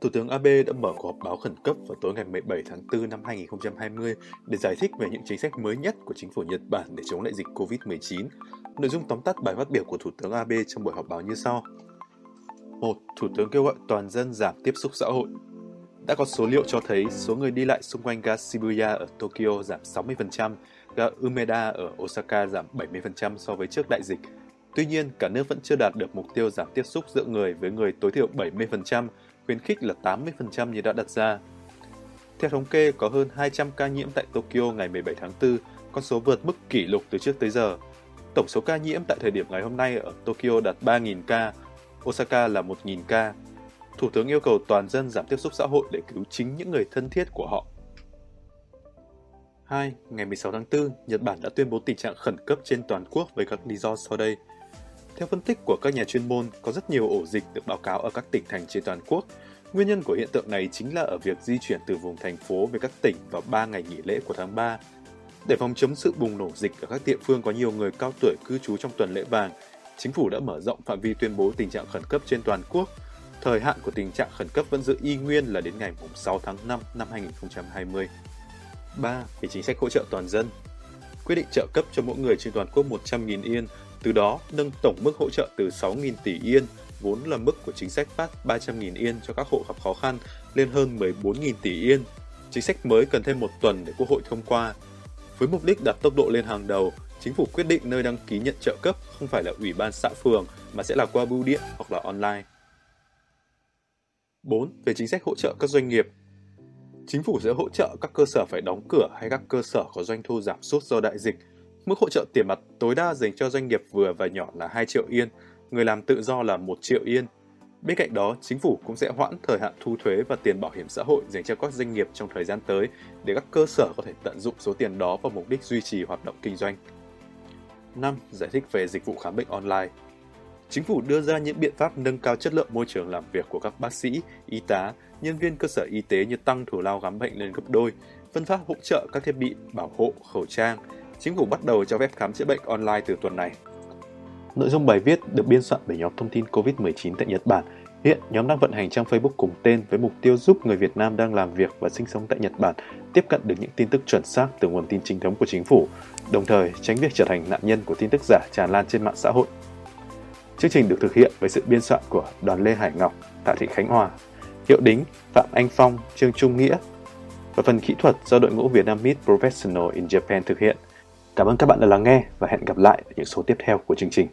Thủ tướng Abe đã mở cuộc họp báo khẩn cấp vào tối ngày 17 tháng 4 năm 2020 để giải thích về những chính sách mới nhất của chính phủ Nhật Bản để chống lại dịch COVID-19. Nội dung tóm tắt bài phát biểu của Thủ tướng Abe trong buổi họp báo như sau. 1. Thủ tướng kêu gọi toàn dân giảm tiếp xúc xã hội. Đã có số liệu cho thấy số người đi lại xung quanh ga Shibuya ở Tokyo giảm 60%, ga Umeda ở Osaka giảm 70% so với trước đại dịch. Tuy nhiên, cả nước vẫn chưa đạt được mục tiêu giảm tiếp xúc giữa người với người tối thiểu 70%, khuyến khích là 80% như đã đặt ra. Theo thống kê, có hơn 200 ca nhiễm tại Tokyo ngày 17 tháng 4, con số vượt mức kỷ lục từ trước tới giờ. Tổng số ca nhiễm tại thời điểm ngày hôm nay ở Tokyo đạt 3.000 ca, Osaka là 1.000 ca. Thủ tướng yêu cầu toàn dân giảm tiếp xúc xã hội để cứu chính những người thân thiết của họ. 2. Ngày 16 tháng 4, Nhật Bản đã tuyên bố tình trạng khẩn cấp trên toàn quốc với các lý do sau đây. Theo phân tích của các nhà chuyên môn, có rất nhiều ổ dịch được báo cáo ở các tỉnh thành trên toàn quốc. Nguyên nhân của hiện tượng này chính là ở việc di chuyển từ vùng thành phố về các tỉnh vào 3 ngày nghỉ lễ của tháng 3. Để phòng chống sự bùng nổ dịch ở các địa phương có nhiều người cao tuổi cư trú trong tuần lễ vàng, chính phủ đã mở rộng phạm vi tuyên bố tình trạng khẩn cấp trên toàn quốc. Thời hạn của tình trạng khẩn cấp vẫn giữ y nguyên là đến ngày 6 tháng 5 năm 2020. 3. Về chính sách hỗ trợ toàn dân Quyết định trợ cấp cho mỗi người trên toàn quốc 100.000 yên, từ đó nâng tổng mức hỗ trợ từ 6.000 tỷ yên, vốn là mức của chính sách phát 300.000 yên cho các hộ gặp khó khăn, lên hơn 14.000 tỷ yên. Chính sách mới cần thêm một tuần để Quốc hội thông qua. Với mục đích đặt tốc độ lên hàng đầu, chính phủ quyết định nơi đăng ký nhận trợ cấp không phải là ủy ban xã phường mà sẽ là qua bưu điện hoặc là online. 4. Về chính sách hỗ trợ các doanh nghiệp Chính phủ sẽ hỗ trợ các cơ sở phải đóng cửa hay các cơ sở có doanh thu giảm sút do đại dịch. Mức hỗ trợ tiền mặt tối đa dành cho doanh nghiệp vừa và nhỏ là 2 triệu yên, người làm tự do là 1 triệu yên. Bên cạnh đó, chính phủ cũng sẽ hoãn thời hạn thu thuế và tiền bảo hiểm xã hội dành cho các doanh nghiệp trong thời gian tới để các cơ sở có thể tận dụng số tiền đó vào mục đích duy trì hoạt động kinh doanh. 5. Giải thích về dịch vụ khám bệnh online. Chính phủ đưa ra những biện pháp nâng cao chất lượng môi trường làm việc của các bác sĩ, y tá, nhân viên cơ sở y tế như tăng thủ lao khám bệnh lên gấp đôi, phân phát hỗ trợ các thiết bị bảo hộ, khẩu trang. Chính phủ bắt đầu cho phép khám chữa bệnh online từ tuần này. Nội dung bài viết được biên soạn bởi nhóm thông tin COVID-19 tại Nhật Bản. Hiện, nhóm đang vận hành trang Facebook cùng tên với mục tiêu giúp người Việt Nam đang làm việc và sinh sống tại Nhật Bản tiếp cận được những tin tức chuẩn xác từ nguồn tin chính thống của chính phủ, đồng thời tránh việc trở thành nạn nhân của tin tức giả tràn lan trên mạng xã hội. Chương trình được thực hiện với sự biên soạn của Đoàn Lê Hải Ngọc, Tạ Thị Khánh Hòa, Hiệu Đính, Phạm Anh Phong, Trương Trung Nghĩa và phần kỹ thuật do đội ngũ Vietnamese Professional in Japan thực hiện. Cảm ơn các bạn đã lắng nghe và hẹn gặp lại ở những số tiếp theo của chương trình.